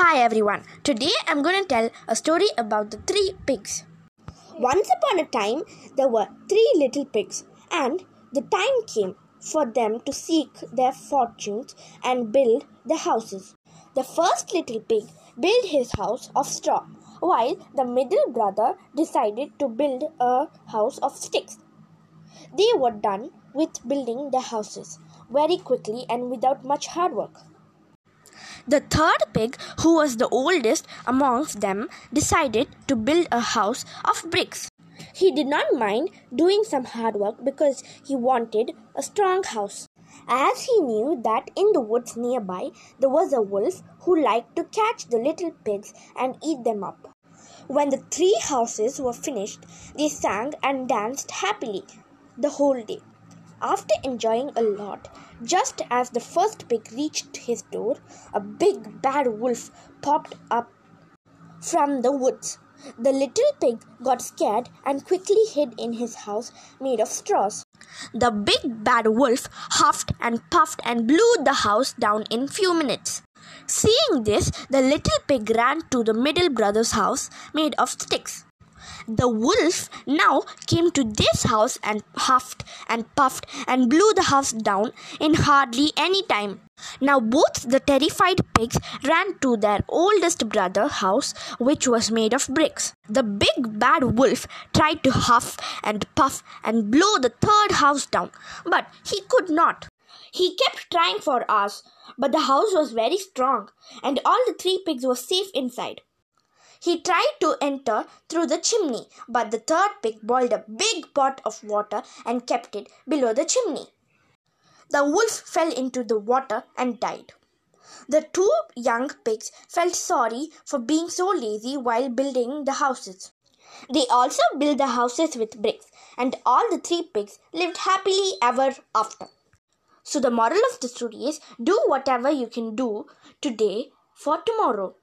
Hi everyone. Today I'm going to tell a story about the three pigs. Once upon a time, there were three little pigs, and the time came for them to seek their fortunes and build their houses. The first little pig built his house of straw, while the middle brother decided to build a house of sticks. They were done with building their houses very quickly and without much hard work. The third pig, who was the oldest amongst them, decided to build a house of bricks. He did not mind doing some hard work because he wanted a strong house. As he knew that in the woods nearby there was a wolf who liked to catch the little pigs and eat them up. When the three houses were finished, they sang and danced happily the whole day. After enjoying a lot, just as the first pig reached his door, a big bad wolf popped up from the woods. The little pig got scared and quickly hid in his house made of straws. The big bad wolf huffed and puffed and blew the house down in few minutes. Seeing this, the little pig ran to the middle brother's house made of sticks. The wolf now came to this house and huffed and puffed and blew the house down in hardly any time. Now both the terrified pigs ran to their oldest brother house which was made of bricks. The big bad wolf tried to huff and puff and blow the third house down, but he could not. He kept trying for hours, but the house was very strong and all the three pigs were safe inside. He tried to enter through the chimney, but the third pig boiled a big pot of water and kept it below the chimney. The wolf fell into the water and died. The two young pigs felt sorry for being so lazy while building the houses. They also built the houses with bricks, and all the three pigs lived happily ever after. So, the moral of the story is do whatever you can do today for tomorrow.